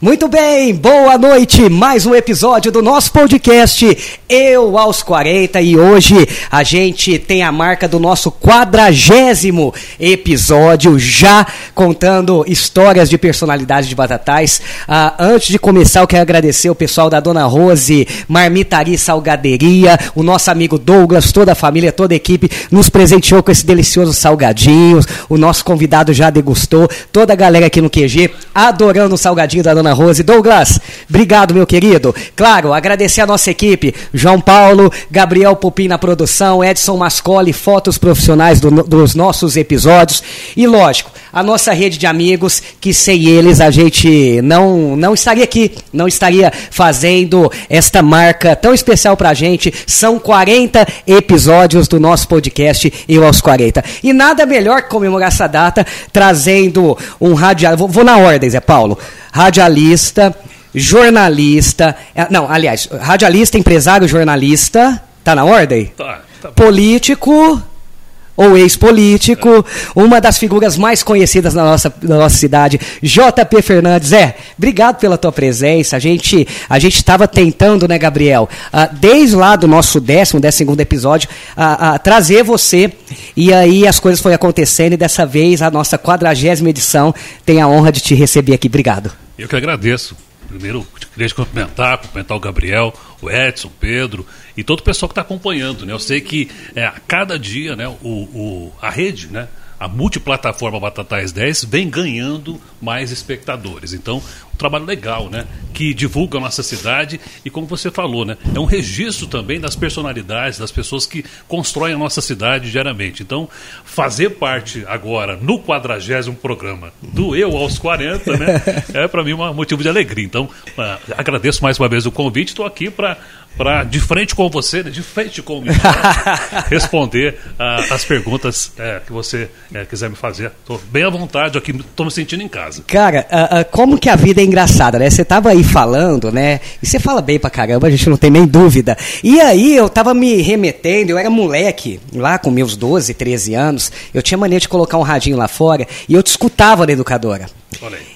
Muito bem, boa noite. Mais um episódio do nosso podcast Eu aos 40 e hoje a gente tem a marca do nosso quadragésimo episódio já contando histórias de personalidades de Batatais. Ah, antes de começar, eu quero agradecer o pessoal da Dona Rose, Marmitaria e Salgaderia, o nosso amigo Douglas, toda a família, toda a equipe nos presenteou com esse delicioso salgadinho. O nosso convidado já degustou, toda a galera aqui no QG adorando o salgadinho da Dona Rose. Douglas, obrigado, meu querido. Claro, agradecer a nossa equipe, João Paulo, Gabriel Pupim na produção, Edson Mascoli, fotos profissionais do, dos nossos episódios. E lógico, a nossa rede de amigos, que sem eles a gente não, não estaria aqui, não estaria fazendo esta marca tão especial pra gente. São 40 episódios do nosso podcast Eu aos 40. E nada melhor que comemorar essa data trazendo um radial. Vou, vou na ordem, Zé Paulo radialista, jornalista. É, não, aliás, radialista, empresário, jornalista. Tá na ordem? Tá. tá político ou ex-político, uma das figuras mais conhecidas na nossa, na nossa cidade, JP Fernandes. É, obrigado pela tua presença. A gente a gente estava tentando, né, Gabriel, uh, desde lá do nosso décimo, décimo segundo episódio, uh, uh, trazer você. E aí as coisas foram acontecendo e dessa vez a nossa quadragésima edição tem a honra de te receber aqui. Obrigado. Eu que agradeço. Primeiro, queria cumprimentar, cumprimentar o Gabriel, o Edson, o Pedro e todo o pessoal que está acompanhando. Né? Eu sei que é, a cada dia né, o, o, a rede, né, a multiplataforma Batatais 10 vem ganhando mais espectadores. Então, trabalho legal, né? Que divulga a nossa cidade e, como você falou, né? É um registro também das personalidades, das pessoas que constroem a nossa cidade diariamente. Então, fazer parte agora no quadragésimo programa do Eu aos 40, né? É para mim um motivo de alegria. Então, uh, agradeço mais uma vez o convite. Estou aqui para para de frente com você, né, de frente com mim, responder uh, as perguntas uh, que você uh, quiser me fazer. Estou bem à vontade aqui, estou me sentindo em casa. Cara, ah, como que a vida é engraçada, né? Você tava aí falando, né? E você fala bem pra caramba, a gente não tem nem dúvida. E aí eu tava me remetendo, eu era moleque, lá com meus 12, 13 anos, eu tinha mania de colocar um radinho lá fora e eu te escutava na educadora.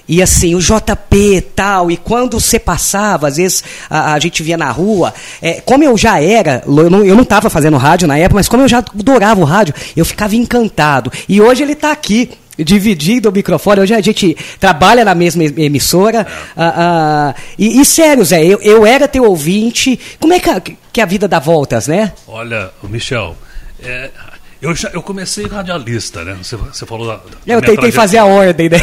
E assim, o JP e tal, e quando você passava, às vezes a, a gente via na rua, é, como eu já era, eu não, eu não tava fazendo rádio na época, mas como eu já adorava o rádio, eu ficava encantado. E hoje ele está aqui, dividindo o microfone. Hoje a gente trabalha na mesma emissora. É. Ah, ah, e, e, sério, Zé, eu, eu era teu ouvinte. Como é que a, que a vida dá voltas, né? Olha, Michel, é, eu, já, eu comecei radialista, né? Você, você falou da. da eu tentei fazer a ordem, né?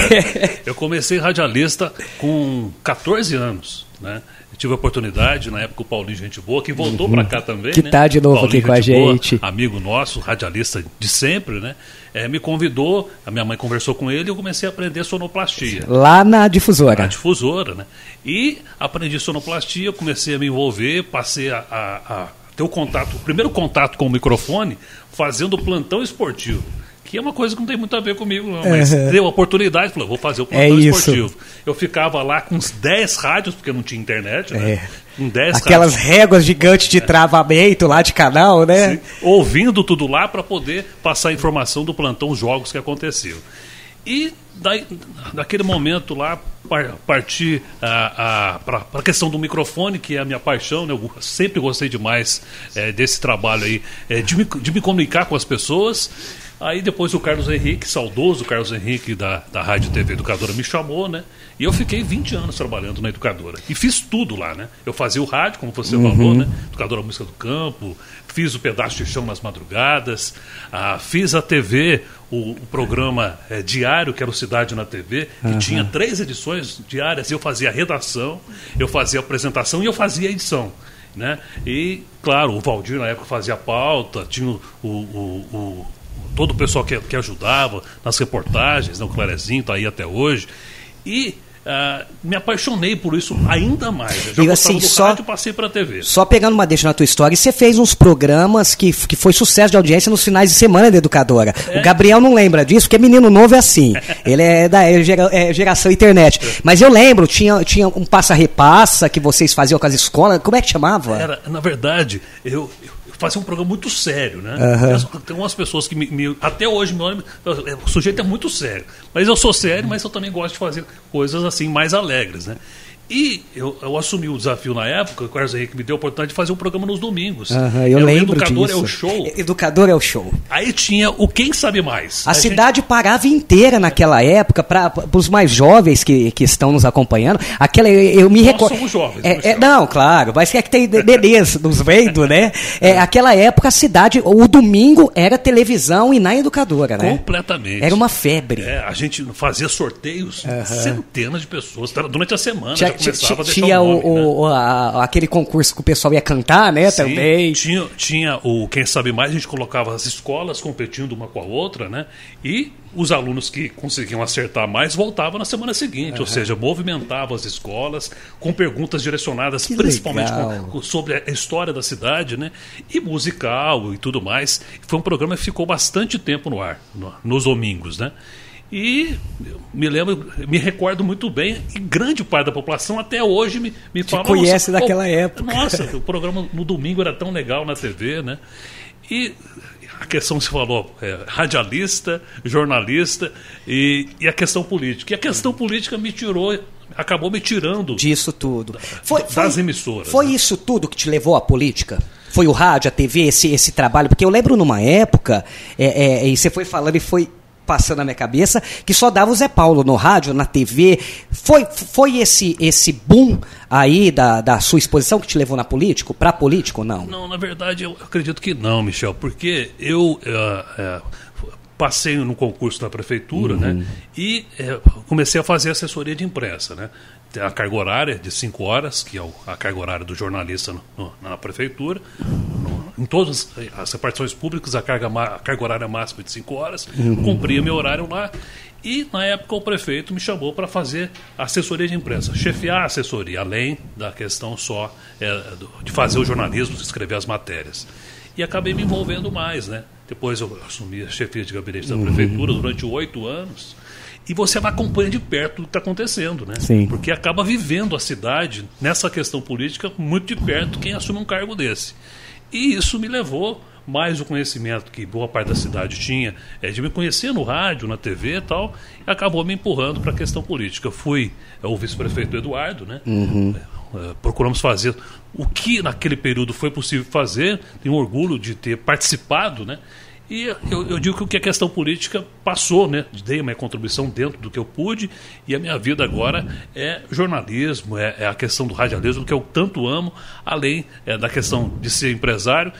Eu comecei radialista com 14 anos, né? Tive a oportunidade, na época, o Paulinho Gente Boa, que voltou uhum. para cá também. Que né? tá de novo Paulinho aqui com a gente. Boa, amigo nosso, radialista de sempre, né? É, me convidou, a minha mãe conversou com ele e eu comecei a aprender sonoplastia. Lá na difusora. Na difusora, né? E aprendi sonoplastia, comecei a me envolver, passei a, a, a ter o contato, o primeiro contato com o microfone fazendo plantão esportivo. Que é uma coisa que não tem muito a ver comigo, não, mas uhum. deu oportunidade, falou, vou fazer o é plantão é esportivo. Eu ficava lá com uns 10 rádios, porque não tinha internet, né? É. Com 10 Aquelas rádios. réguas gigantes de é. travamento lá de canal, né? Sim. Ouvindo tudo lá para poder passar a informação do plantão, os jogos que aconteciam. E daí, daquele momento lá, partir para a questão do microfone, que é a minha paixão, né? eu sempre gostei demais é, desse trabalho aí, é, de, me, de me comunicar com as pessoas. Aí depois o Carlos Henrique, saudoso Carlos Henrique da, da Rádio TV Educadora, me chamou, né? E eu fiquei 20 anos trabalhando na Educadora. E fiz tudo lá, né? Eu fazia o rádio, como você uhum. falou, né? Educadora Música do Campo, fiz o pedaço de chão nas madrugadas, ah, fiz a TV, o, o programa é, diário, que era o Cidade na TV, que uhum. tinha três edições diárias. Eu fazia a redação, eu fazia a apresentação e eu fazia a edição. Né? E, claro, o Valdir na época fazia a pauta, tinha o, o, o todo o pessoal que, que ajudava nas reportagens, né, o Clarezinho está aí até hoje. E Uh, me apaixonei por isso ainda mais. Eu já assim, só, rádio, passei para a TV. Só pegando uma deixa na tua história, você fez uns programas que, que foi sucesso de audiência nos finais de semana da Educadora. É. O Gabriel não lembra disso, porque menino novo é assim. Ele é da é gera, é geração internet. Mas eu lembro, tinha, tinha um passa-repassa que vocês faziam com as escolas. Como é que chamava? Era, na verdade, eu, eu fazer um programa muito sério, né? Uhum. Tem umas pessoas que me, me, até hoje me olham, o sujeito é muito sério. Mas eu sou sério, mas eu também gosto de fazer coisas assim mais alegres, né? E eu, eu, assumi o desafio na época, o Carlos Henrique me deu a oportunidade de fazer um programa nos domingos. Uhum, eu é, lembro Educador disso. é o show. Educador é o show. Aí tinha o Quem Sabe Mais. A, a cidade gente... parava inteira naquela época, para os mais jovens que, que estão nos acompanhando. Aquela, eu me recordo. somos jovens. É, é, não, claro, mas é que tem bebês nos vendo, né? É, aquela época a cidade, o domingo era televisão e na educadora, né? Completamente. Era uma febre. É, a gente fazia sorteios, uhum. centenas de pessoas, durante a semana. Tinha, começava tinha o, nome, o, né? a, aquele concurso que o pessoal ia cantar, né? Sim, também. Tinha, tinha o Quem Sabe Mais, a gente colocava as escolas competindo uma com a outra, né? E os alunos que conseguiam acertar mais voltavam na semana seguinte, uhum. ou seja, movimentavam as escolas com perguntas direcionadas que principalmente com, sobre a história da cidade, né? E musical e tudo mais. Foi um programa que ficou bastante tempo no ar, no, nos domingos, né? E me lembro, me recordo muito bem, e grande parte da população até hoje me, me fala. conhece daquela época. Nossa, o programa no domingo era tão legal na TV, né? E a questão que você falou, é, radialista, jornalista e, e, a questão política. E a questão política me tirou, acabou me tirando. Disso tudo. Foi, das foi, emissoras. Foi né? isso tudo que te levou à política? Foi o rádio, a TV, esse, esse trabalho? Porque eu lembro numa época, é, é, e você foi falando e foi passando na minha cabeça que só dava o Zé Paulo no rádio, na TV. Foi, foi esse esse boom aí da, da sua exposição que te levou na político, para político, não? Não, na verdade eu acredito que não, Michel, porque eu uh, uh, passei no concurso da prefeitura, né, uhum. né? E uh, comecei a fazer assessoria de imprensa, né? Tem a carga horária de 5 horas, que é a carga horária do jornalista no, no, na prefeitura. Em todas as repartições públicas, a carga, a carga horária máxima de 5 horas. Uhum. Cumpria meu horário lá. E, na época, o prefeito me chamou para fazer assessoria de imprensa, chefiar a assessoria, além da questão só é, de fazer o jornalismo, de escrever as matérias. E acabei me envolvendo mais, né? Depois eu assumi a chefia de gabinete da prefeitura uhum. durante oito anos e você vai acompanhando de perto o que está acontecendo, né? Sim. Porque acaba vivendo a cidade nessa questão política muito de perto quem assume um cargo desse. E isso me levou mais o conhecimento que boa parte da cidade tinha é, de me conhecer no rádio, na TV e tal, e acabou me empurrando para a questão política. Fui é, o vice-prefeito Eduardo, né? Uhum. É, procuramos fazer o que naquele período foi possível fazer, tenho orgulho de ter participado, né? E eu, eu, digo que a questão política passou, né? Dei uma contribuição dentro do que eu pude e a minha vida agora é jornalismo, é, é a questão do radialismo que eu tanto amo, além é, da questão de ser empresário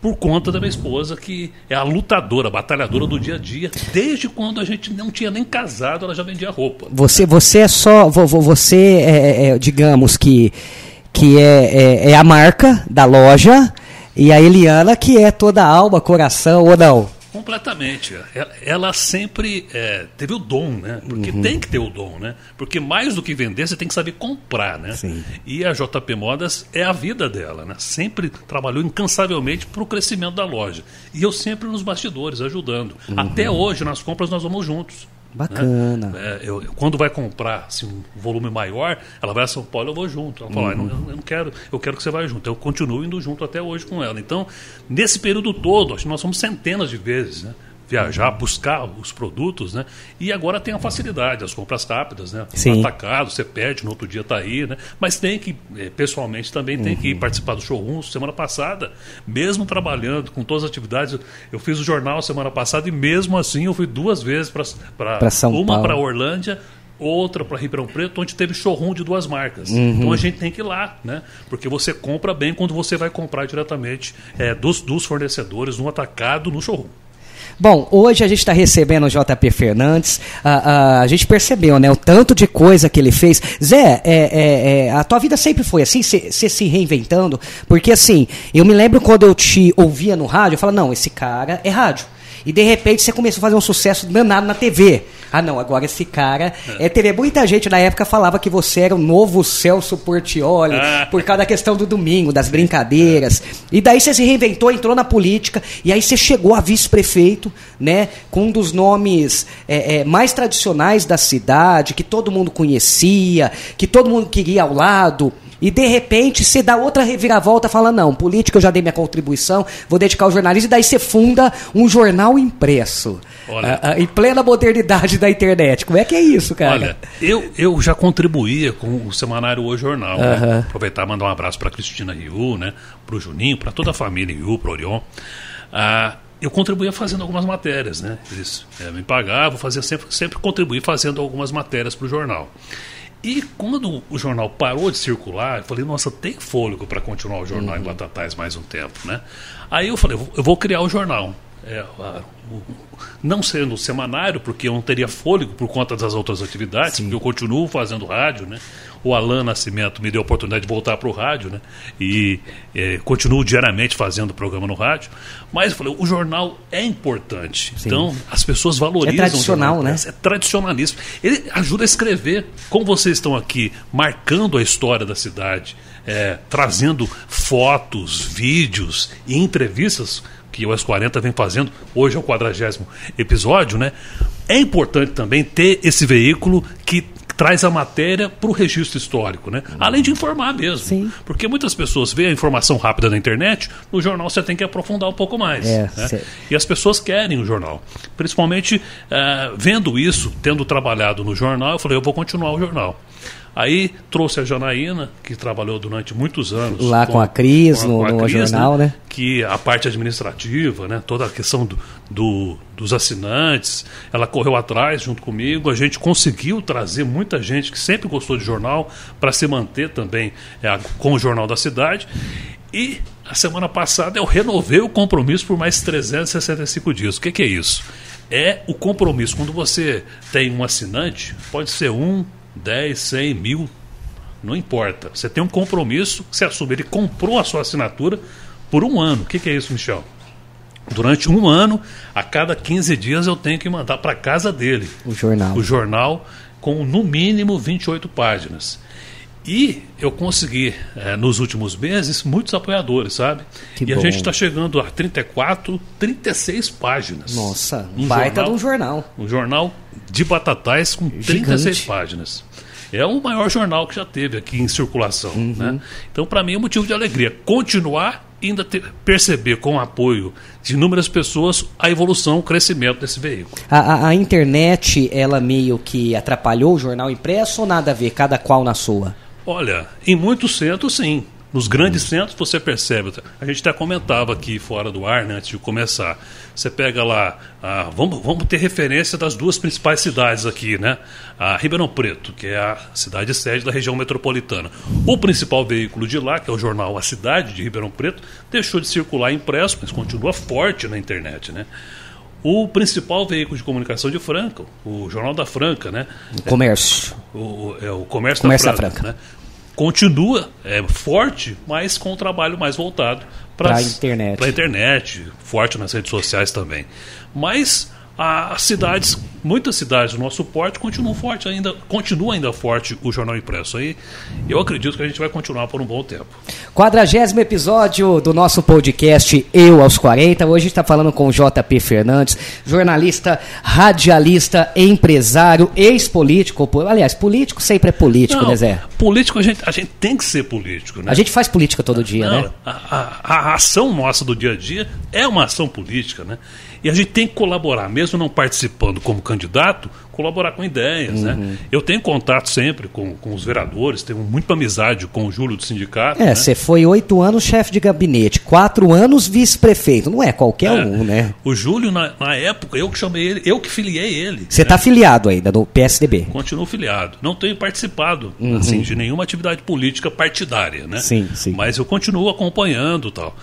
por conta da minha esposa, que é a lutadora, a batalhadora do dia a dia. Desde quando a gente não tinha nem casado, ela já vendia roupa. Você, você é só. Você, é, é, digamos que, que é, é, é a marca da loja e a Eliana, que é toda alma, coração, ou não? Completamente. Ela, sempre é, teve o dom, né? Porque uhum. tem que ter o dom, né? Porque mais do que vender, você tem que saber comprar, né? Sim. E a JP Modas é a vida dela, né? Sempre trabalhou incansavelmente para o crescimento da loja. E eu sempre nos bastidores, ajudando. Uhum. Até hoje, nas compras, nós vamos juntos. Bacana. Né? É, eu, quando vai comprar assim, um volume maior, ela vai a São Paulo, eu vou junto. Ela fala, uhum. ah, eu, não quero, eu quero que você vá junto. Eu continuo indo junto até hoje com ela. Então, nesse período todo, acho que nós somos centenas de vezes, né? Viajar, buscar os produtos, né? E agora tem a facilidade, as compras rápidas, né? Sim. Atacado, você pede, no outro dia está aí, né? Mas tem que, eh, pessoalmente também, tem uhum. que ir participar do showroom. Semana passada, mesmo trabalhando com todas as atividades, eu fiz o jornal semana passada e mesmo assim eu fui duas vezes para São uma para Orlândia outra para Ribeirão Preto, onde teve showroom de duas marcas. Uhum. Então a gente tem que ir lá, né? Porque você compra bem quando você vai comprar diretamente é, dos, dos fornecedores, no atacado, no showroom. Bom, hoje a gente está recebendo o JP Fernandes. a a gente percebeu, né? O tanto de coisa que ele fez. Zé, é, é, é, a tua vida sempre foi assim, você se reinventando? Porque assim, eu me lembro quando eu te ouvia no rádio, eu falava, não, esse cara é rádio. E de repente você começou a fazer um sucesso danado na TV. Ah, não, agora esse cara é, é TV. Muita gente na época falava que você era o novo Celso Portioli, ah. por causa da questão do domingo, das brincadeiras. E daí você se reinventou, entrou na política, e aí você chegou a vice-prefeito, né, com um dos nomes é, é, mais tradicionais da cidade, que todo mundo conhecia, que todo mundo queria ao lado. E de repente você dá outra reviravolta, fala: não, política eu já dei minha contribuição, vou dedicar ao jornalismo, e daí você funda um jornal impresso. Olha, a, a, em plena modernidade da internet. Como é que é isso, cara? Olha, eu, eu já contribuía com o Semanário O Jornal. Né? Aproveitar e mandar um abraço para Cristina Riu, né? para o Juninho, para toda a família Riu, para o Orion. Ah, eu contribuía fazendo algumas matérias, né? Eles é, me pagavam, fazia sempre, sempre contribuí fazendo algumas matérias para o jornal. E quando o jornal parou de circular, eu falei, nossa, tem fôlego para continuar o jornal uhum. em Batatais mais um tempo, né? Aí eu falei, eu vou criar o jornal. É, o, não sendo semanário, porque eu não teria fôlego por conta das outras atividades, Sim. porque eu continuo fazendo rádio, né? O Alan Nascimento me deu a oportunidade de voltar para o rádio, né? E é, continuo diariamente fazendo programa no rádio. Mas eu falei, o jornal é importante. Sim. Então, as pessoas valorizam. É tradicional, né? É tradicionalíssimo. Ele ajuda a escrever. Como vocês estão aqui marcando a história da cidade, é, trazendo fotos, vídeos e entrevistas que o S40 vem fazendo, hoje é o quadragésimo episódio, né? É importante também ter esse veículo que traz a matéria para o registro histórico, né? Além de informar mesmo. Sim. Porque muitas pessoas veem a informação rápida na internet, no jornal você tem que aprofundar um pouco mais. É, né? E as pessoas querem o jornal. Principalmente uh, vendo isso, tendo trabalhado no jornal, eu falei, eu vou continuar o jornal. Aí trouxe a Janaína, que trabalhou durante muitos anos. Lá com, com a Cris, com a, no, com a no Cris, jornal, né? Que a parte administrativa, né? toda a questão do, do, dos assinantes, ela correu atrás junto comigo. A gente conseguiu trazer muita gente que sempre gostou de jornal para se manter também é, com o Jornal da Cidade. E a semana passada eu renovei o compromisso por mais 365 dias. O que, que é isso? É o compromisso. Quando você tem um assinante, pode ser um, 10, 100 mil, não importa. Você tem um compromisso que você assume. Ele comprou a sua assinatura por um ano. O que, que é isso, Michel? Durante um ano, a cada 15 dias eu tenho que mandar para casa dele o jornal. O jornal com no mínimo 28 páginas. E eu consegui, é, nos últimos meses, muitos apoiadores, sabe? Que e bom. a gente está chegando a 34, 36 páginas. Nossa, um baita jornal, de um jornal. Um jornal de batatais com Gigante. 36 páginas. É o maior jornal que já teve aqui em circulação. Uhum. Né? Então, para mim, é um motivo de alegria. Continuar e ainda ter, perceber com o apoio de inúmeras pessoas a evolução, o crescimento desse veículo. A, a, a internet, ela meio que atrapalhou o jornal impresso ou nada a ver, cada qual na sua? Olha, em muitos centros, sim. Nos grandes centros você percebe. A gente até comentava aqui fora do ar, né, antes de começar. Você pega lá, ah, vamos, vamos ter referência das duas principais cidades aqui, né? A Ribeirão Preto, que é a cidade sede da região metropolitana. O principal veículo de lá, que é o jornal A Cidade de Ribeirão Preto, deixou de circular impresso, mas continua forte na internet, né? O principal veículo de comunicação de Franca, o Jornal da Franca, né? O comércio. O, o, é, o comércio, comércio da Franca. Da Franca. Né? Continua é, forte, mas com um trabalho mais voltado para a internet. Para a internet, forte nas redes sociais também. Mas as cidades, muitas cidades do nosso porte continuam forte ainda, continua ainda forte o jornal impresso aí. Eu acredito que a gente vai continuar por um bom tempo. Quadragésimo episódio do nosso podcast Eu aos 40. Hoje a gente está falando com o JP Fernandes, jornalista, radialista, empresário, ex-político. Aliás, político sempre é político, Não, né, Zé? Político a gente, a gente tem que ser político, né? A gente faz política todo dia, Não, né? A, a, a ação nossa do dia a dia é uma ação política, né? E a gente tem que colaborar, mesmo não participando como candidato, colaborar com ideias. Né? Uhum. Né? Eu tenho contato sempre com, com os vereadores, tenho muita amizade com o Júlio do sindicato. É, né? você foi oito anos chefe de gabinete, quatro anos vice-prefeito. Não é qualquer é, um, né? O Júlio, na, na, época, eu que chamei ele, eu que filiei ele. Você está né? filiado ainda no PSDB? Continuo filiado. Não tenho participado uhum. assim, de nenhuma atividade política partidária, né? Sim, sim. Mas eu continuo acompanhando tal.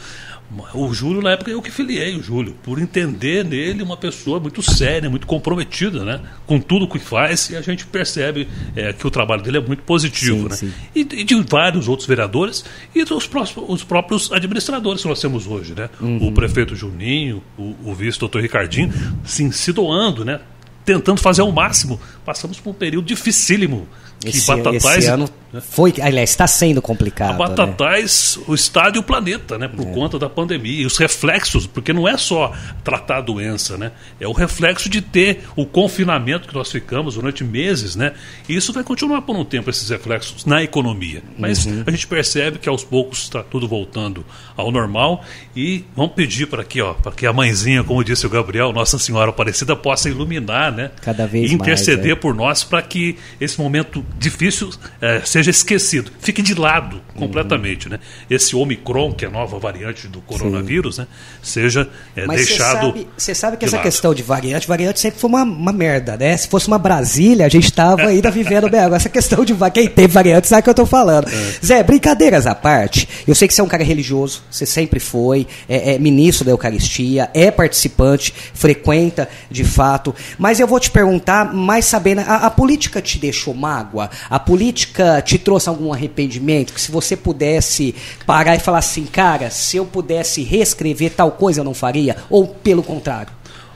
O Júlio, na época, eu que filiei o Júlio, por entender nele uma pessoa muito séria, muito comprometida né, com tudo o que faz, e a gente percebe é, que o trabalho dele é muito positivo. Sim, né? Sim. E, e, de vários outros vereadores e dos próximos, os próprios administradores que nós temos hoje. Né? Uhum. O prefeito Juninho, o, o vice-doutor Ricardinho, sim, se doando, né? tentando fazer ao máximo. Passamos por um período dificílimo. Esse, Batatais... esse ano? Foi, aliás, está sendo complicado. A Batatais, né? o estado e o planeta, né? Por é. conta da pandemia. E os reflexos, porque não é só tratar a doença, né? É o reflexo de ter o confinamento que nós ficamos durante meses, né? E isso vai continuar por um tempo, esses reflexos na economia. Mas uhum. a gente percebe que aos poucos está tudo voltando ao normal. E vamos pedir para que, ó, para que a mãezinha, como disse o Gabriel, Nossa Senhora Aparecida, possa iluminar, né? Cada vez e interceder mais, é. por nós para que esse momento difícil é, seja esquecido, fique de lado completamente, uhum. né? Esse Omicron, que é a nova variante do coronavírus, Sim. né? Seja é, Mas deixado. Você sabe, sabe, que essa lado. questão de variante, variante sempre foi uma, uma merda, né? Se fosse uma Brasília, a gente estava ainda vivendo bem. Agora, essa questão de quem teve variante sabe o que eu estou falando. É. Zé, brincadeiras à parte, eu sei que você é um cara religioso, você sempre foi, é, é ministro da Eucaristia, é participante, frequenta de fato, mas eu vou te perguntar, mais sabendo, a, a política te deixou mágoa? A política te trouxe algum arrependimento? Que se você pudesse parar e falar assim, cara, se eu pudesse reescrever tal coisa eu não faria? Ou pelo contrário?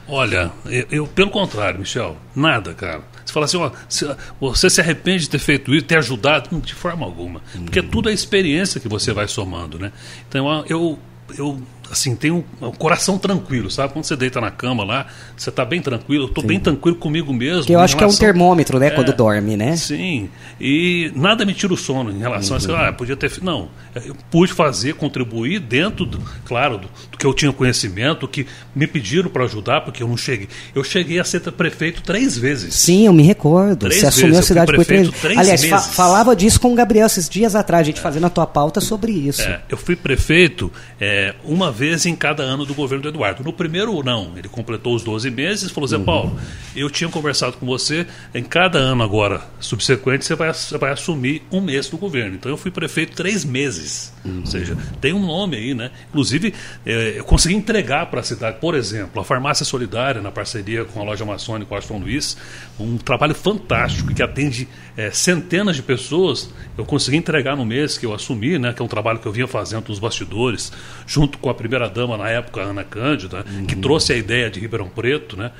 Olha, eu, eu pelo contrário, Michel, nada, cara. Você fala assim, ó, se, você se arrepende de ter feito isso, ter ajudado? De forma alguma. Porque tudo é experiência que você vai somando, né? Então eu, eu assim, tem um, um, coração tranquilo, sabe? Quando você deita na cama lá, você está bem tranquilo, eu estou bem tranquilo comigo mesmo. Que eu acho relação... que é um termômetro, né, é, quando dorme, né? Sim, e nada me tira o sono em relação uhum. a isso. Ah, podia ter. Não, eu pude fazer, contribuir dentro, do, claro, do, do que eu tinha conhecimento, que me pediram para ajudar, porque eu não cheguei. Eu cheguei a ser prefeito três vezes. Sim, eu me recordo. Três você assumiu a cidade por três vezes. Aliás, fa falava disso com o Gabriel esses dias atrás, a gente é. fazendo a tua pauta sobre isso. É, eu fui prefeito é, uma vez em cada ano do governo do Eduardo. No primeiro, não. Ele completou os 12 meses e falou: Zé uhum. Paulo, eu tinha conversado com você, em cada ano agora subsequente, você vai, você vai assumir um mês do governo. Então eu fui prefeito três meses. Uhum. Ou seja, tem um nome aí, né? Inclusive, é, eu consegui entregar para a cidade, por exemplo, a farmácia solidária, na parceria com a loja maçônica Washington Luiz, um trabalho fantástico que atende é, centenas de pessoas. Eu consegui entregar no mês que eu assumi, né? Que é um trabalho que eu vinha fazendo nos bastidores, junto com a primeira dama na época, Ana Cândida, uhum. que trouxe a ideia de Ribeirão Preto, né?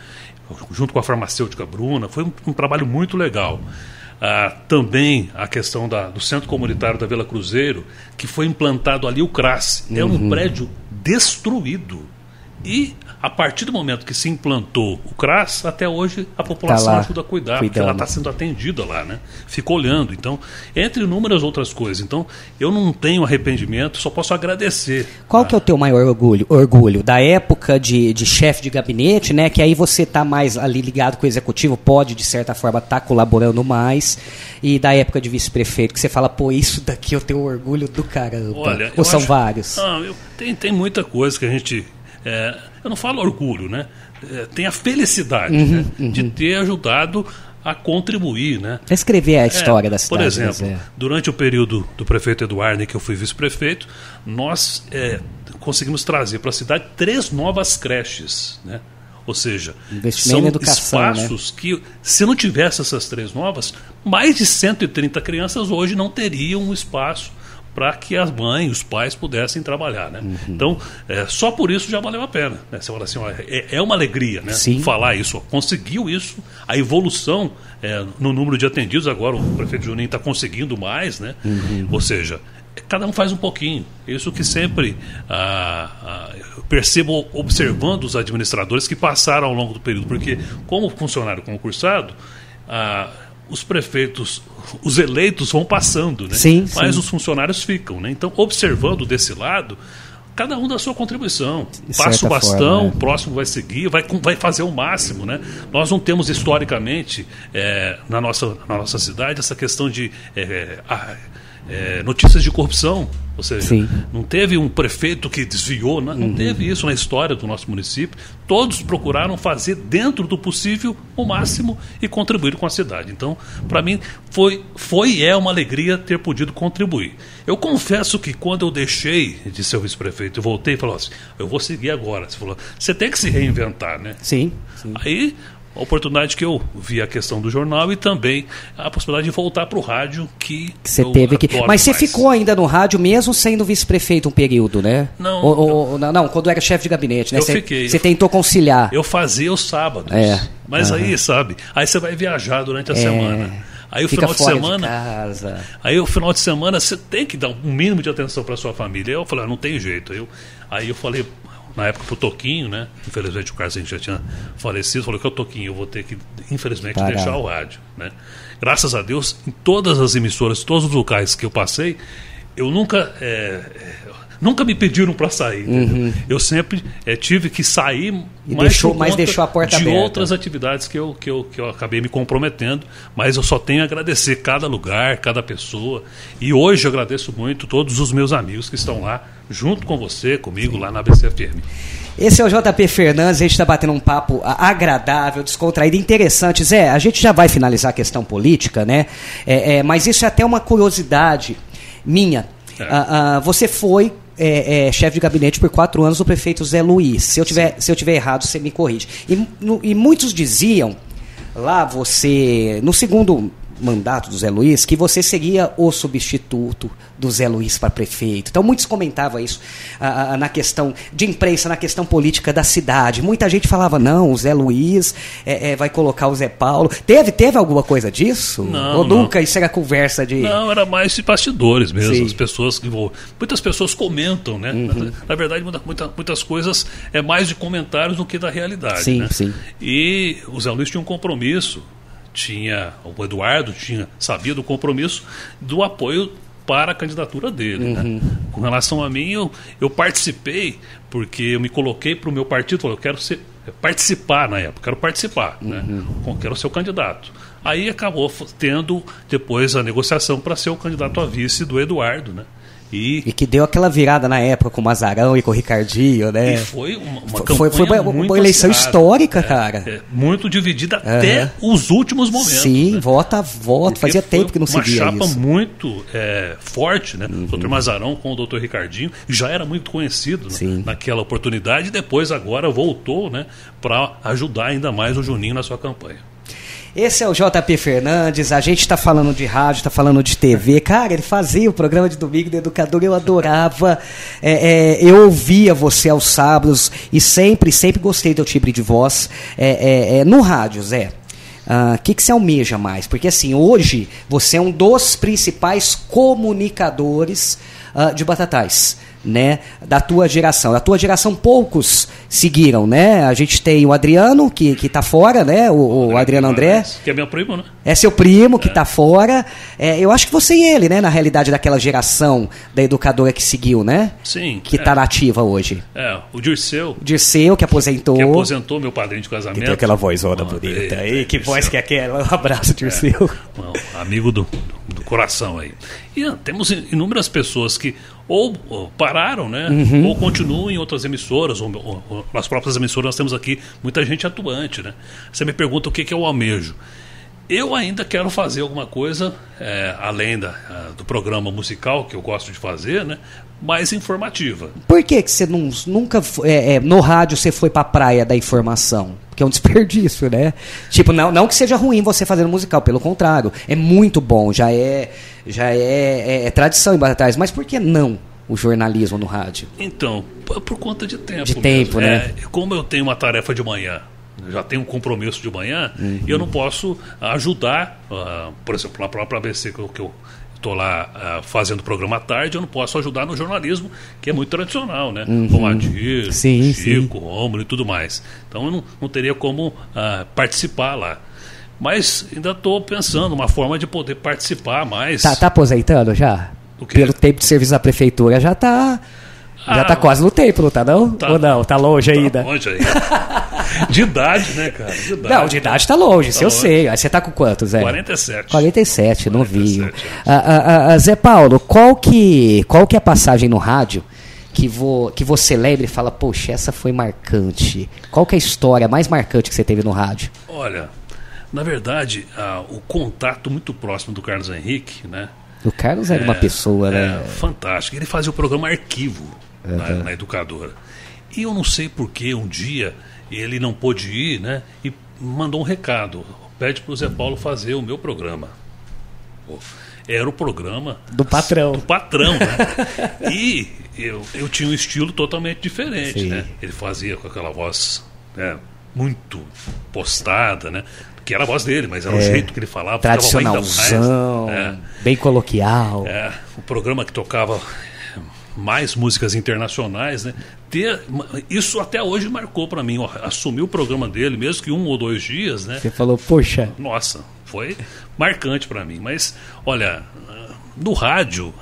junto com a farmacêutica Bruna. Foi um, um trabalho muito legal. Ah, também a questão da, do Centro Comunitário da Vila Cruzeiro, que foi implantado ali o CRAS. Uhum. É um prédio destruído. E a partir do momento que se implantou o CRAS, até hoje a população tá ajuda a cuidar, cuidando. porque ela está sendo atendida lá, né? Fica olhando. Então, entre inúmeras outras coisas. Então, eu não tenho arrependimento, só posso agradecer. Qual que é o teu maior orgulho? Orgulho da época de, de chefe de gabinete, né? Que aí você está mais ali ligado com o executivo, pode, de certa forma, estar tá colaborando mais. E da época de vice-prefeito, que você fala, pô, isso daqui eu tenho orgulho do caramba. Olha, Ou são acho, vários? Não, eu, tem, tem muita coisa que a gente é, eu não falo orgulho, né? É, tem a felicidade uhum, né? uhum. de ter ajudado a contribuir, né? Escrever a é, história é, da cidade. Por exemplo, né, durante o período do prefeito Eduardo, em que eu fui vice-prefeito, nós é, conseguimos trazer para a cidade três novas creches, né? Ou seja, são educação, né? espaços né? que, se não tivesse essas três novas, mais de 130 crianças hoje não teriam um espaço para que as mães, os pais pudessem trabalhar, né? Uhum. Então, é, só por isso já valeu a pena. Né? Você fala assim, ó, é, é, uma alegria, né? Sim. Falar isso, ó, conseguiu isso, a evolução é, no número de atendidos agora o prefeito Juninho está conseguindo mais, né? Uhum. Ou seja, cada um faz um pouquinho. Isso que sempre ah, ah, percebo observando os administradores que passaram ao longo do período, porque como funcionário concursado, ah, os prefeitos, os eleitos vão passando, né? Sim, mas sim. os funcionários ficam. Né? Então, observando desse lado, cada um dá sua contribuição. De Passa o bastão, forma, né? o próximo vai seguir, vai, vai fazer o máximo. Né? Nós não temos historicamente é, na, nossa, na nossa cidade essa questão de. É, é, notícias de corrupção. Ou seja, Sim. não teve um prefeito que desviou, não, não uhum. teve isso na história do nosso município. Todos procuraram fazer dentro do possível o máximo e contribuir com a cidade. Então, para mim, foi, foi e é uma alegria ter podido contribuir. Eu confesso que quando eu deixei de ser vice-prefeito, eu voltei e falei assim, eu vou seguir agora. Você falou, você tem que se reinventar, né? Sim. sim. Aí a oportunidade que eu vi a questão do jornal e também a possibilidade de voltar para o rádio que, você teve que. Mas você ficou ainda no rádio mesmo sendo vice-prefeito um período, né? Não. Ou, ou, não, não, quando era chefe de gabinete, né? Eu cê, fiquei. Você tentou conciliar. Eu fazia os sábados. É. Mas uhum. aí, sabe? Aí você vai viajar durante a é. semana. Aí o Fica final de semana. de. Aí o final de semana você tem que dar um mínimo de atenção para sua família. Eu falei, ah, não tem jeito. Eu, aí eu falei, na época pro Toquinho, né? Infelizmente o Carlos já tinha falecido, falou que é o Toquinho, eu vou ter que, infelizmente, deixar o rádio. Né? Graças a Deus, em todas as emissoras, todos os locais que eu passei, eu nunca. é, Nunca me pediram para sair. entendeu? Eu sempre é, tive que sair Uhum. E mais deixou- mas deixou a porta de aberta. outras atividades que eu, que, eu, que eu acabei me comprometendo, mas eu só tenho a agradecer cada lugar, cada pessoa. E hoje eu agradeço muito todos os meus amigos que estão lá, junto com você, comigo, lá na BCFM. Esse é o JP Fernandes, a gente está batendo um papo agradável, descontraído, interessante. Zé, a gente já vai finalizar a questão política, né? É, é, mas isso é até uma curiosidade minha. É. Ah, ah, você foi é, é, chefe de gabinete por quatro anos do prefeito Zé Luiz. Se eu tiver, se eu tiver errado, você me corrige. E, no- e muitos diziam, lá você, no segundo mandato do Zé Luiz, que você seria o substituto do Zé Luiz para prefeito. Então muitos comentavam isso na questão de imprensa, na questão política da cidade. Muita gente falava, não, o Zé Luiz é, é, vai colocar o Zé Paulo. Teve, teve alguma coisa disso? Não, Ou não. nunca? Isso era conversa de... Não, era mais de bastidores mesmo. Sim. As pessoas que Muitas pessoas comentam, né? Uhum. Na verdade, muita- muitas coisas é mais de comentários do que da realidade. Sim, né? sim. E o Zé Luiz tinha um compromisso, tinha. O Eduardo tinha, sabia do compromisso do apoio para a candidatura dele. Uhum. né? Com relação a mim, eu, eu participei, porque eu me coloquei para o meu partido, falei, eu quero ser, participar na época, quero participar, né? Uhum. Com- quero ser o candidato. Aí acabou tendo depois a negociação para ser o candidato a vice do Eduardo, né? E, E que deu aquela virada na época com o Mazarão e com o Ricardinho, né? e foi uma, uma Foi- foi uma- uma muito eleição histórica, é, cara. é, muito dividida até Aham. os últimos momentos. Sim, né? vota a voto. Fazia tempo que não se uma via chapa isso. Uhum. muito é, forte, né? O Dr. Mazarão com o Dr. Ricardinho já era muito conhecido né, naquela oportunidade e depois agora voltou, né, para ajudar ainda mais o Juninho na sua campanha. Esse é o JP Fernandes, a gente está falando de rádio, está falando de TV. Cara, ele fazia o programa de domingo do Educador, eu adorava. É, é, eu ouvia você aos sábados e sempre, sempre gostei do timbre de voz. É, é, é, no rádio, Zé, o que, que você almeja mais? Porque assim, hoje você é um dos principais comunicadores ah, de Batatais. Né, da tua geração. Da tua geração, poucos seguiram, né? A gente tem o Adriano, que, que tá fora, né? O, o Adriano André. Que é meu primo, né? É seu primo que tá fora. É, eu acho que você e ele, né? Na realidade, daquela geração da educadora que seguiu, né? Sim. Que é, tá nativa hoje. É, o Dirceu, O Dirceu, que aposentou. que aposentou meu padrinho de Que casamento. tem aquela vozona Ah, bonita. eita, aí, que Dirceu. voz que é aquela? Um abraço, Dirceu. um amigo do, do coração aí. E temos inúmeras pessoas que ou, ou pararam, né? Uhum. Ou continuam em outras emissoras, ou, ou- ou nas próprias emissoras nós temos aqui muita gente atuante, né? Você me pergunta o que, que é o almejo. Eu ainda quero fazer alguma coisa, é, além da, ah, do programa musical que eu gosto de fazer, né? Mais informativa. Por que, que você não, nunca. É, é, no rádio você foi pra praia da informação? Porque é um desperdício, né? Tipo, não, não que seja ruim você fazendo musical, pelo contrário. É muito bom, já é, já é, é- é tradição em Batatais. Mas por que não o jornalismo no rádio? Então, por conta de tempo. De mesmo. tempo, né? É, como eu tenho uma tarefa de manhã, já tenho um compromisso de manhã, Uhum. eu não posso ajudar, ah, por exemplo, na própria ABC que eu, que eu estou lá ah, fazendo programa à tarde, eu não posso ajudar no jornalismo, que é muito tradicional, né? Como Adir, Uhum. Sim, Chico, Rômulo e tudo mais. Então eu não, não teria como ah, participar lá. Mas ainda estou pensando uma forma de poder participar mais. Tá, tá aposentando já? Pelo tempo de serviço da prefeitura já tá. Já Ah, tá quase no tempo, não tá não? tá. Ou não? Tá longe ainda? Tá longe aí. De idade, né, cara? De idade. Não, de idade tá longe, isso eu longe. sei. Aí você tá com quantos, Zé? 47. 47, novinho. 47 anos. Ah, ah, ah, ah, Zé Paulo, qual que, qual que é a passagem no rádio que, vo, que você lembra e fala, poxa, essa foi marcante? Qual que é a história mais marcante que você teve no rádio? Olha, na verdade, ah, o contato muito próximo do Carlos Henrique, né? O Carlos era uma pessoa, né? É, fantástico. Ele fazia o programa Arquivo na, na educadora. E eu não sei por que um dia ele não pôde ir, né? E mandou um recado. Pede para o Zé Paulo fazer o meu programa. Pô, Era o programa Do patrão. do patrão, né? e eu, eu tinha um estilo totalmente diferente, Sim. né? Ele fazia com aquela voz né, muito postada, né? Que era a voz dele, mas era o jeito que ele falava. Tradicionalzão, é, bem coloquial. É, o programa que tocava mais músicas internacionais, né? Ter, isso até hoje marcou para mim. Assumir o programa dele, mesmo que um ou dois dias, né? Você falou, poxa. Nossa, foi marcante para mim. Mas, olha, no rádio,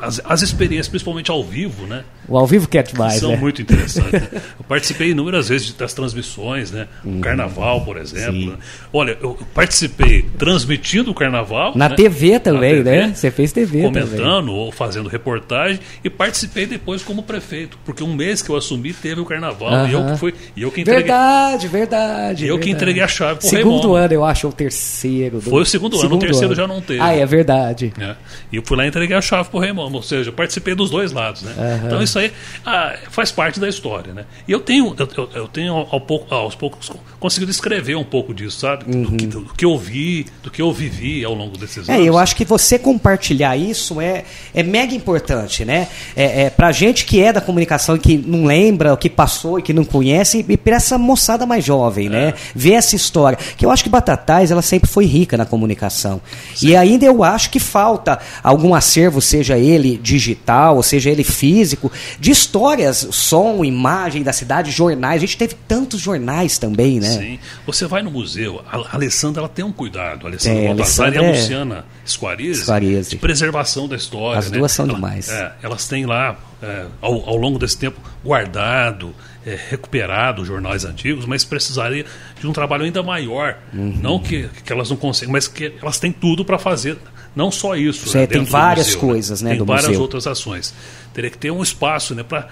as, as experiências, principalmente ao vivo, né? O ao vivo que é demais, São né? muito interessantes. eu participei inúmeras vezes das transmissões, né? O uhum. carnaval, por exemplo. Né? Olha, eu participei transmitindo o carnaval. Na né? TV também, Na TV, né? Você fez TV Comentando também. ou fazendo reportagem. E participei depois como prefeito. Porque um mês que eu assumi teve o carnaval. Uhum. E eu que fui. E eu que entreguei. Verdade, verdade. E eu verdade. que entreguei a chave pro Segundo Raimundo. ano, eu acho, o terceiro. Do... Foi o segundo, segundo ano, o terceiro ano. já não teve. Ah, é verdade. É. E eu fui lá e entreguei a chave pro Raimundo. Ou seja, eu participei dos dois lados, né? Uhum. Então isso aí. Ah, faz parte da história, né? E eu tenho, eu, eu tenho ao pouco, aos poucos conseguido escrever um pouco disso, sabe? Uhum. Do, que, do, que, eu vi, do que eu vivi ao longo desses é, anos. É, eu acho que você compartilhar isso é, é mega importante, né? É, é pra gente que é da comunicação e que não lembra o que passou e que não conhece, e para essa moçada mais jovem, né? é. né? Ver essa história. Que eu acho que Batatais, ela sempre foi rica na comunicação. Sim. E ainda eu acho que falta algum acervo, seja ele digital, ou seja ele físico, de história histórias, som, imagem da cidade, jornais. A gente teve tantos jornais também, né? Sim. Você vai no museu, a Alessandra ela tem um cuidado, a Alessandra é, Baltazar e a é... Luciana Esquarize, de preservação da história. As né? duas são ela, demais. É, elas têm lá, é, ao, ao, longo desse tempo, guardado, é, recuperado jornais antigos, mas precisaria de um trabalho ainda maior. Uhum. Não que, que elas não conseguem, mas que elas têm tudo para fazer não só isso. né, tem várias museu, coisas, né? Tem várias museu. outras ações. Teria que ter um espaço né, para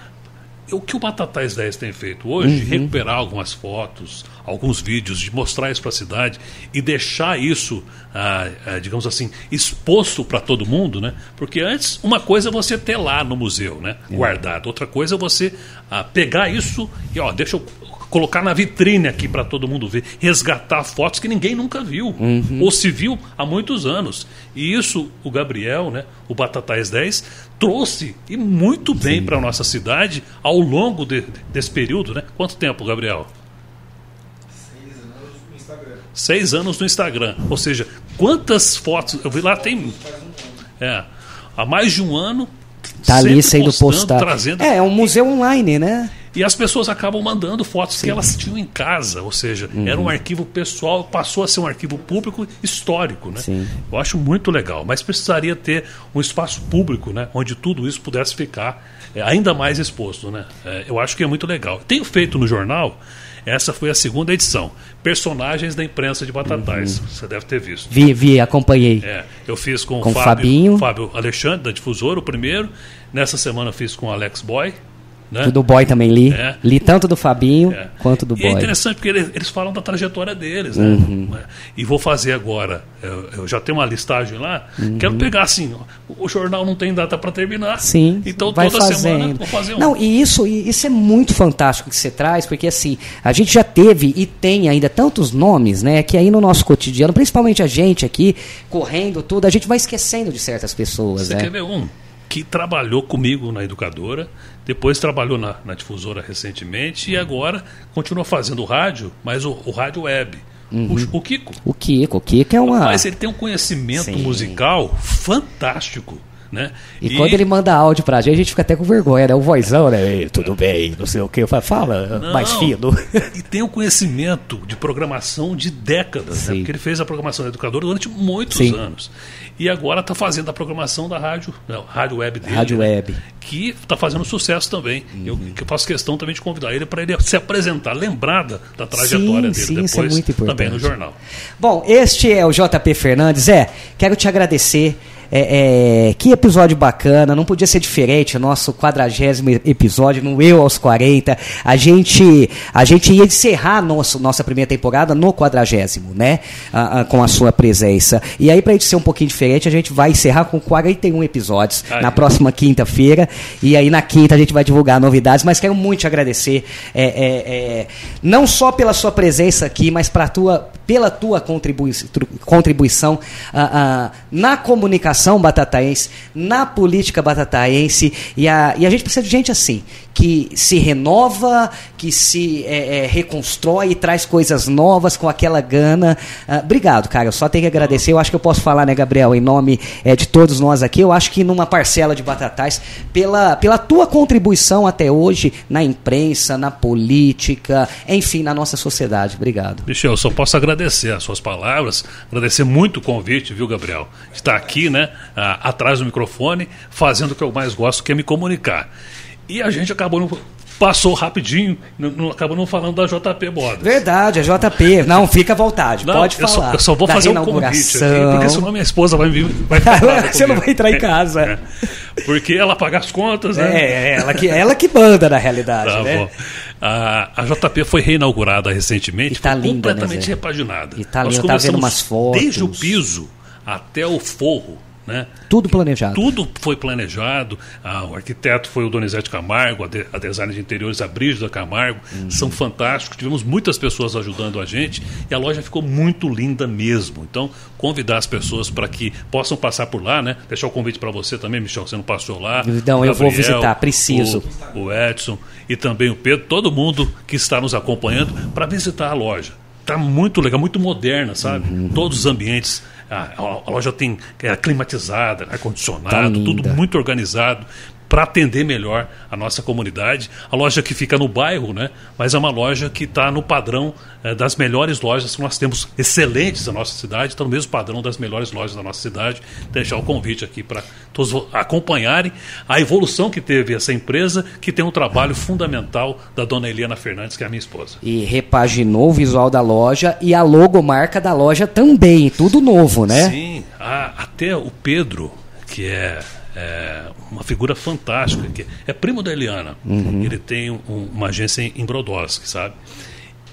o que o Batatais 10 tem feito hoje, uhum. recuperar algumas fotos, alguns vídeos, de mostrar isso para a cidade e deixar isso, ah, ah, digamos assim, exposto para todo mundo, né? Porque antes, uma coisa é você ter lá no museu, né? Guardado. Outra coisa é você ah, pegar isso e, ó, deixa eu colocar na vitrine aqui para todo mundo ver, resgatar fotos que ninguém nunca viu, uhum. ou se viu há muitos anos. E isso o Gabriel, né, o Batatais 10, trouxe e muito bem para a nossa cidade ao longo de, desse período. Né? Quanto tempo, Gabriel? Seis anos no Instagram. Seis anos no Instagram. Ou seja, quantas fotos. Eu vi lá, tem. É, há mais de um ano. Tá ali sendo postado. Trazendo... É, é um museu online, né? E as pessoas acabam mandando fotos Sim. que elas tinham em casa, ou seja, uhum. era um arquivo pessoal, passou a ser um arquivo público histórico, né? Sim. Eu acho muito legal, mas precisaria ter um espaço público, né, onde tudo isso pudesse ficar é, ainda mais exposto, né? É, eu acho que é muito legal. Tenho feito no jornal, essa foi a segunda edição. Personagens da imprensa de Batatais. Uhum. Você deve ter visto. Vi, vi, acompanhei. É, eu fiz com, com o Fábio, Fabinho. Fábio Alexandre, da Difusora, o primeiro. Nessa semana eu fiz com o Alex Boy, né? Do Boy também li. É. Li tanto do Fabinho é. quanto do e é Boy. É interessante porque eles, eles falam da trajetória deles. Né? Uhum. E vou fazer agora. Eu, eu, já tenho uma listagem lá. Uhum. Quero pegar assim. O jornal não tem data para terminar. Sim. Então vai toda fazendo. semana vou fazer um. Não, e isso, isso é muito fantástico que você traz, porque assim, a gente já teve e tem ainda tantos nomes, né? Que aí no nosso cotidiano, principalmente a gente aqui, correndo tudo, a gente vai esquecendo de certas pessoas. Você né? quer ver um? que trabalhou comigo na educadora, depois trabalhou na, na difusora recentemente e agora continua fazendo rádio, mas o, o rádio web. Uhum. O, o, Kiko. O Kiko, o Kiko é uma. Mas ele tem um conhecimento Sim. musical fantástico. Né? E, e, quando ele manda áudio pra gente, a gente fica até com vergonha, né? O vozão, né? tudo bem, não sei o que. Fala não, mais fino. E tem um conhecimento de programação de décadas, né? Porque ele fez a programação educadora durante muitos Sim. anos. E agora está fazendo a programação da rádio, não, rádio web dele. Rádio né? web. Que está fazendo sucesso também. Uhum. Eu, que eu faço questão também de convidar ele para ele se apresentar, lembrada da trajetória sim, dele sim, depois, é também no jornal. Bom, este é o JP Fernandes. É, quero te agradecer é, é, que episódio bacana, não podia ser diferente, o nosso quadragésimo episódio, no Eu aos 40. A gente, a gente ia encerrar nosso, nossa primeira temporada no quadragésimo, né? Com a sua presença. E aí, pra gente ser um pouquinho diferente, a gente vai encerrar com 41 episódios Ai. na próxima quinta-feira. E aí, na quinta, a gente vai divulgar novidades. Mas quero muito te agradecer, é, é, é não só pela sua presença aqui, mas pra tua pela tua contribui contribuição ah, ah, na comunicação batataense, na política batataense. E a, e a gente precisa de gente assim, que se renova, que se é, é, reconstrói e traz coisas novas com aquela gana. Ah, obrigado, cara. Eu só tenho que agradecer. Eu acho que eu posso falar, né, Gabriel, em nome é, de todos nós aqui. Eu acho que numa parcela de Batatais, pela, pela tua contribuição até hoje na imprensa, na política, enfim, na nossa sociedade. Obrigado. Michel, eu só posso agradecer as suas palavras, agradecer muito o convite, viu, Gabriel? Estar aqui, né, atrás do microfone, fazendo o que eu mais gosto, que é me comunicar. E a gente acabou não, passou rapidinho, não, não, acabou não falando da JP Modas. Verdade, a JP. Não, fica à vontade, não, pode eu falar. Só, eu só vou fazer um convite aqui, porque senão minha esposa vai, vai falar. Você não vai entrar em casa. É, é. Porque ela paga as contas, né? É, é ela que, ela que manda na realidade, tá né? A, a, JP foi reinaugurada recentemente, e tá linda, completamente né, repaginada. E tá linda, tá vendo umas fotos. Desde o piso até o forro né? Tudo planejado. Tudo foi planejado. Ah, o arquiteto foi o Donizete Camargo, a, de, a designer de interiores, a Brígida Camargo. Uhum. São fantásticos. Tivemos muitas pessoas ajudando a gente e a loja ficou muito linda mesmo. Então, convidar as pessoas para que possam passar por lá, né? Deixar o convite para você também, Michel, você não passou lá. Não, eu vou visitar, preciso. O, o Edson e também o Pedro, todo mundo que está nos acompanhando para visitar a loja. Está muito legal, muito moderna, sabe? Uhum. Todos os ambientes a, a, loja tem é climatizada, ar-condicionado, tá tudo muito organizado para atender melhor a nossa comunidade. A loja que fica no bairro, né? Mas é uma loja que está no padrão é, das melhores lojas que nós temos excelentes na nossa cidade, está no mesmo padrão das melhores lojas da nossa cidade. Deixar o convite aqui para todos acompanharem a evolução que teve essa empresa, que tem um trabalho fundamental da dona Eliana Fernandes, que é a minha esposa. E repaginou o visual da loja e a logomarca da loja também, tudo novo, né? Sim, a, até o Pedro, que é é uma figura fantástica, que é primo da Eliana. Uhum. Ele tem um, uma agência em Brodowski, sabe?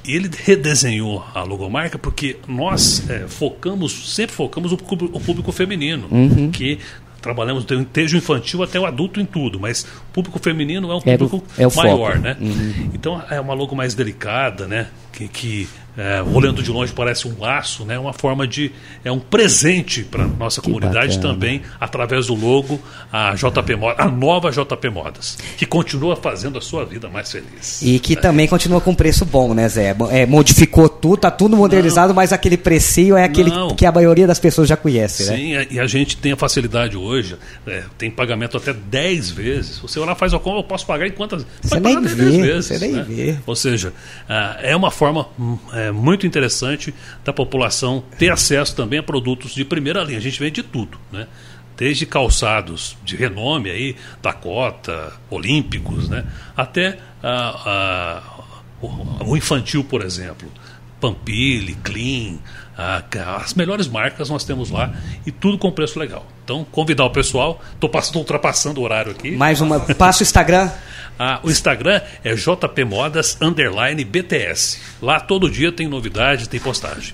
Ele redesenhou a logomarca porque nós é, focamos, sempre focamos o, o público feminino, uhum. que trabalhamos desde o infantil até o adulto em tudo, mas o público feminino é um público é o, é maior, né? Uhum. Então é uma logo mais delicada, né? Que, que é, olhando de longe parece um laço, né? Uma forma de é um presente para nossa que comunidade bacana. também através do logo a JP a nova JP Modas, que continua fazendo a sua vida mais feliz. E que é. também continua com preço bom, né, Zé? É, modificou tudo, tá tudo modernizado, Não. mas aquele precinho é aquele Não. que a maioria das pessoas já conhece, Sim, né? Sim, e a gente tem a facilidade hoje, é, tem pagamento até 10 vezes. Você lá faz a compra, eu posso pagar em quantas? Você nem vê, vezes, você nem né? vê. Ou seja, ah, é uma forma hum, é, muito interessante da população ter acesso também a produtos de primeira linha. A gente vende tudo, né? Desde calçados de renome aí, Dakota, Olímpicos, né? Até a, a, o infantil, por exemplo. Pampili, Clean, a, as melhores marcas nós temos lá e tudo com preço legal. Então, convidar o pessoal. Estou ultrapassando o horário aqui. Mais uma. Passa o Instagram. Ah, o Instagram é jpmodas underline BTS. Lá todo dia tem novidade, tem postagem.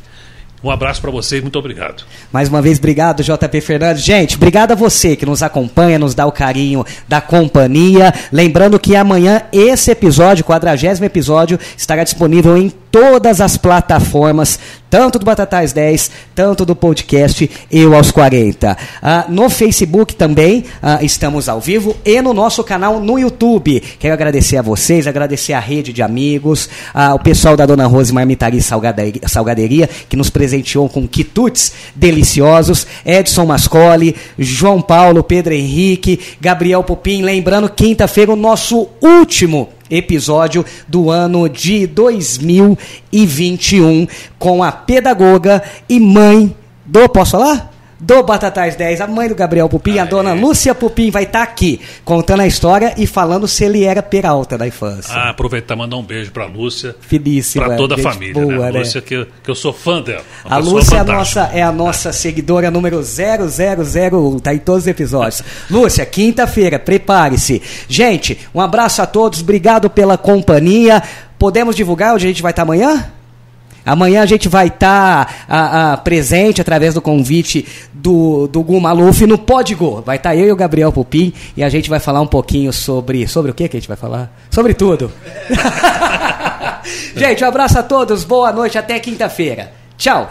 Um abraço para vocês, muito obrigado. Mais uma vez, obrigado, JP Fernandes. Gente, obrigado a você que nos acompanha, nos dá o carinho da companhia. Lembrando que amanhã esse episódio, quadragésimo episódio, estará disponível em todas as plataformas, tanto do Batatais 10, tanto do podcast Eu aos 40. Ah, no Facebook também ah, estamos ao vivo e no nosso canal no YouTube. Quero agradecer a vocês, agradecer a rede de amigos, ah, o pessoal da Dona Rose Marmitaria e Salgaderia, que nos presenteou com quitutes deliciosos, Edson Mascoli, João Paulo, Pedro Henrique, Gabriel Pupim. Lembrando, quinta-feira, o nosso último episódio do ano de 2021 com a pedagoga e mãe do. Posso falar? Do Batatais 10, a mãe do Gabriel Pupim, ah, a dona é. Lúcia Pupim, vai estar tá aqui contando a história e falando se ele era peralta da infância. Ah, aproveitar e mandar um beijo para Lúcia. Para toda a família. Boa, né? Lúcia, que, que eu sou fã dela. A Lúcia é a, nossa, é a nossa seguidora número 0001, tá em todos os episódios. Lúcia, quinta-feira, prepare-se. Gente, um abraço a todos, obrigado pela companhia. Podemos divulgar onde a gente vai estar tá amanhã? Amanhã a gente vai estar tá, presente através do convite do, do Gu Maluf no Podgo. Vai estar tá eu e o Gabriel Pupim e a gente vai falar um pouquinho sobre. Sobre o que que a gente vai falar? Sobre tudo. gente, um abraço a todos, boa noite, até quinta-feira. Tchau!